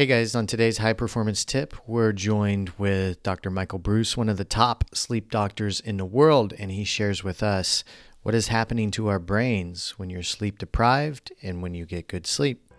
Hey guys, on today's high performance tip, we're joined with Dr. Michael Breus, one of the top sleep doctors in the world, and he shares with us what is happening to our brains when you're sleep deprived and when you get good sleep.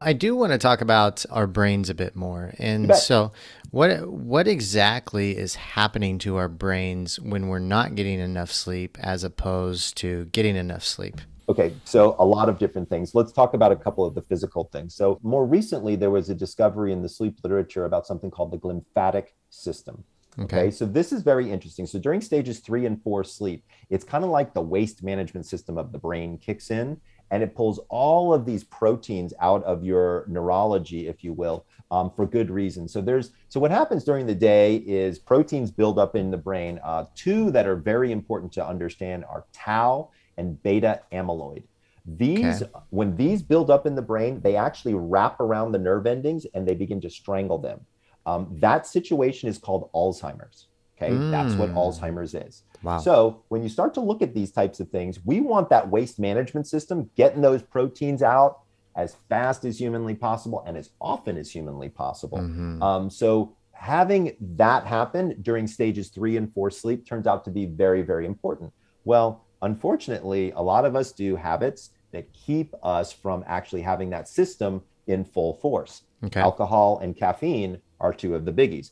I do want to talk about our brains a bit more. And so what what exactly is happening to our brains when we're not getting enough sleep as opposed to getting enough sleep? Okay, so a lot of different things. Let's talk about a couple of the physical things. So, more recently, there was a discovery in the sleep literature about something called the glymphatic system. Okay. okay. so this is very interesting. So, during stages three and four sleep, it's kind of like the waste management system of the brain kicks in and it pulls all of these proteins out of your neurology, if you will, um, for good reason. So there's so what happens during the day is proteins build up in the brain. Uh, two that are very important to understand are tau and beta amyloid. These, okay. when these build up in the brain, they actually wrap around the nerve endings and they begin to strangle them. Um, that situation is called Alzheimer's. Okay, mm. that's what mm. Alzheimer's is. Wow. So when you start to look at these types of things, we want that waste management system getting those proteins out as fast as humanly possible and as often as humanly possible. Mm-hmm. Um, so having that happen during stages three and four sleep turns out to be very, very important. Well, Unfortunately, a lot of us do habits that keep us from actually having that system in full force. Okay. Alcohol and caffeine are two of the biggies.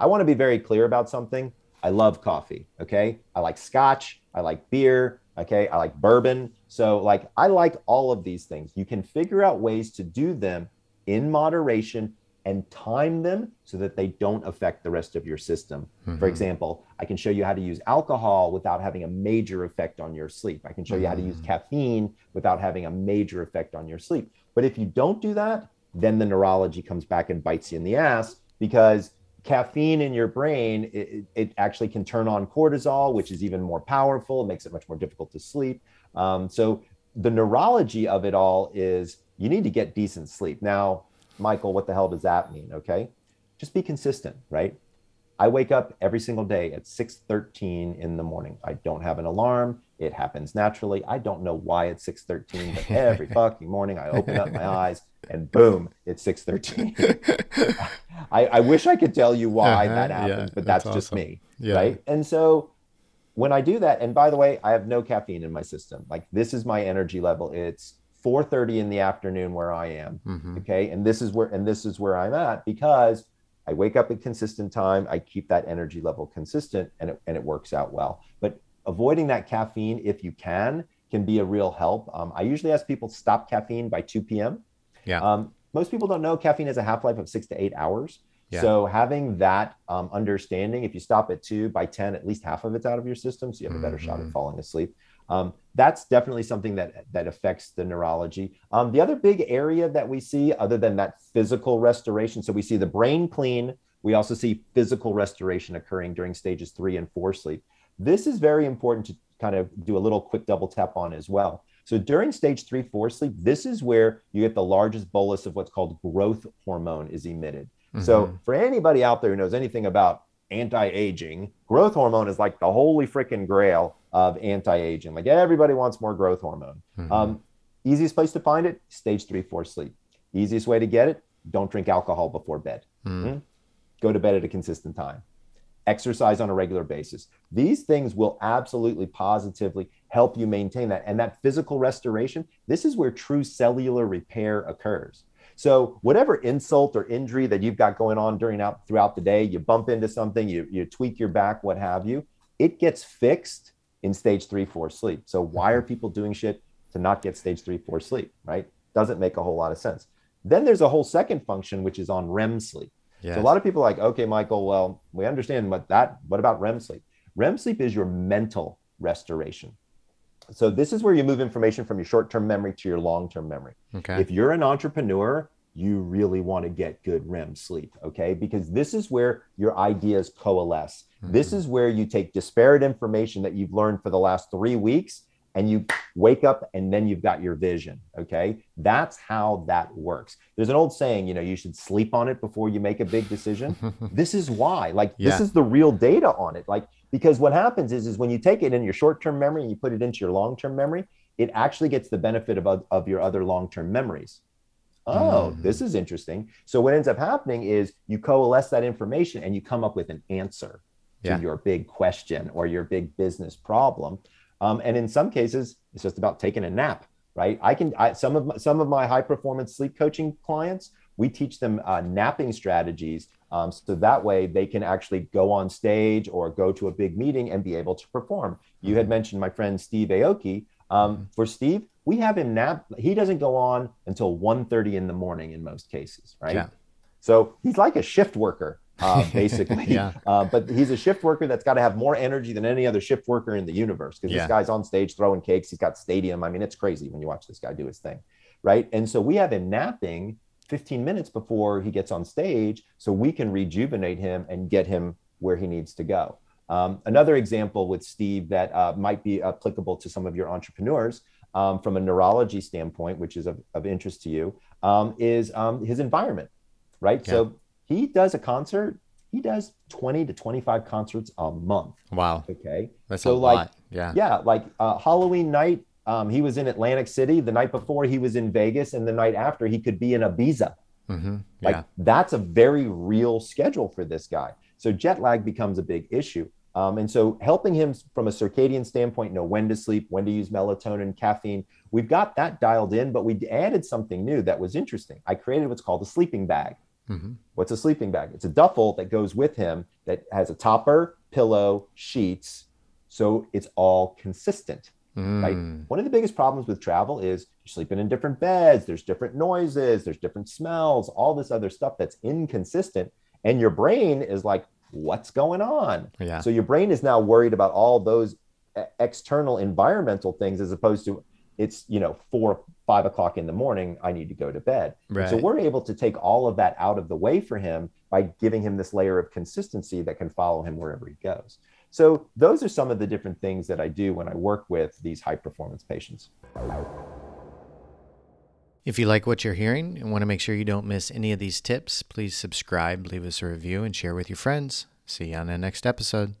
I want to be very clear about something. I love coffee. Okay. I like scotch. I like beer. Okay. I like bourbon. So, like, I like all of these things. You can figure out ways to do them in moderation and time them so that they don't affect the rest of your system. Mm-hmm. For example, I can show you how to use alcohol without having a major effect on your sleep. I can show you how to use mm. caffeine without having a major effect on your sleep. But if you don't do that, then the neurology comes back and bites you in the ass because caffeine in your brain it, it actually can turn on cortisol which is even more powerful it makes it much more difficult to sleep um, so the neurology of it all is you need to get decent sleep now Michael, what the hell does that mean? Okay. Just be consistent, right? I wake up every single day at 6:13 in the morning. I don't have an alarm. It happens naturally. I don't know why it's 6:13, but every fucking morning I open up my eyes and boom, it's 6:13. I, I wish I could tell you why uh-huh, that happens, yeah, but that's, that's just me, yeah. right? And so when I do that, and by the way, I have no caffeine in my system. Like this is my energy level. It's 4:30 in the afternoon where I am. Mm-hmm. Okay, and this is where and this is where I'm at because I wake up at consistent time. I keep that energy level consistent, and it and it works out well. But avoiding that caffeine, if you can, can be a real help. Um, I usually ask people to stop caffeine by 2 p.m. Yeah. Um, most people don't know caffeine has a half life of six to eight hours. Yeah. So having that um, understanding, if you stop at two by 10, at least half of it's out of your system. So you have a better mm-hmm. shot at mm-hmm. falling asleep. Um, that's definitely something that that affects the neurology. Um, the other big area that we see, other than that physical restoration, so we see the brain clean. We also see physical restoration occurring during stages three and four sleep. This is very important to kind of do a little quick double tap on as well. So during stage three, four sleep, this is where you get the largest bolus of what's called growth hormone is emitted. Mm-hmm. So for anybody out there who knows anything about anti-aging, growth hormone is like the holy freaking grail of anti-aging. Like everybody wants more growth hormone. Mm-hmm. Um, easiest place to find it: stage three, four sleep. Easiest way to get it: don't drink alcohol before bed. Mm-hmm. Mm-hmm. Go to bed at a consistent time. Exercise on a regular basis. These things will absolutely positively help you maintain that. And that physical restoration, this is where true cellular repair occurs. So whatever insult or injury that you've got going on during out throughout the day, you bump into something, you, you tweak your back, what have you, it gets fixed in stage three, four sleep. So why are mm-hmm. people doing shit to not get stage three, four sleep, right? Doesn't make a whole lot of sense. Then there's a whole second function, which is on REM sleep. Yes. So a lot of people are like, okay, Michael, well, we understand what that, what about REM sleep? REM sleep is your mental restoration. So this is where you move information from your short-term memory to your long-term memory. Okay. If you're an entrepreneur, you really want to get good REM sleep, okay? Because this is where your ideas coalesce. Mm-hmm. This is where you take disparate information that you've learned for the last three weeks and you wake up and then you've got your vision. Okay. That's how that works. There's an old saying, you know, you should sleep on it before you make a big decision. this is why. Like, yeah. this is the real data on it. Like, because what happens is, is when you take it in your short term memory and you put it into your long term memory, it actually gets the benefit of, of your other long term memories. Oh, mm-hmm. this is interesting. So what ends up happening is you coalesce that information and you come up with an answer to yeah. your big question or your big business problem. Um, and in some cases, it's just about taking a nap, right? I can I, some of my, some of my high performance sleep coaching clients, we teach them uh, napping strategies um, so that way they can actually go on stage or go to a big meeting and be able to perform. You had mentioned my friend Steve Aoki. Um, mm-hmm. for Steve, we have him nap. He doesn't go on until 1.30 in the morning in most cases, right? Yeah. So he's like a shift worker, uh, basically. yeah. Uh, but he's a shift worker that's got to have more energy than any other shift worker in the universe because yeah. this guy's on stage throwing cakes. He's got stadium. I mean, it's crazy when you watch this guy do his thing, right? And so we have him napping 15 minutes before he gets on stage so we can rejuvenate him and get him where he needs to go. Um, another example with Steve that uh, might be applicable to some of your entrepreneurs um, from a neurology standpoint, which is of, of interest to you, um, is um, his environment, right? Yeah. So he does a concert, he does 20 to 25 concerts a month. Wow. Okay. That's so a like, lot. Yeah. Yeah. Like uh, Halloween night, um, he was in Atlantic City the night before. He was in Vegas, and the night after he could be in Ibiza. Mm-hmm. Yeah. Like that's a very real schedule for this guy. So jet lag becomes a big issue. Um, and so helping him from a circadian standpoint, know when to sleep, when to use melatonin, caffeine, we've got that dialed in, but we added something new that was interesting. I created what's called a sleeping bag. Mm-hmm. What's a sleeping bag? It's a duffel that goes with him that has a topper, pillow, sheets. So it's all consistent. Mm. Right. One of the biggest problems with travel is you're sleeping in different beds, there's different noises, there's different smells, all this other stuff that's inconsistent. And your brain is like, what's going on? Yeah. So your brain is now worried about all those external environmental things as opposed to it's you know four five o'clock in the morning i need to go to bed right. so we're able to take all of that out of the way for him by giving him this layer of consistency that can follow him wherever he goes so those are some of the different things that I do when I work with these high performance patients. If you like what you're hearing and want to make sure you don't miss any of these tips, please subscribe, leave us a review, and share with your friends. See you on the next episode.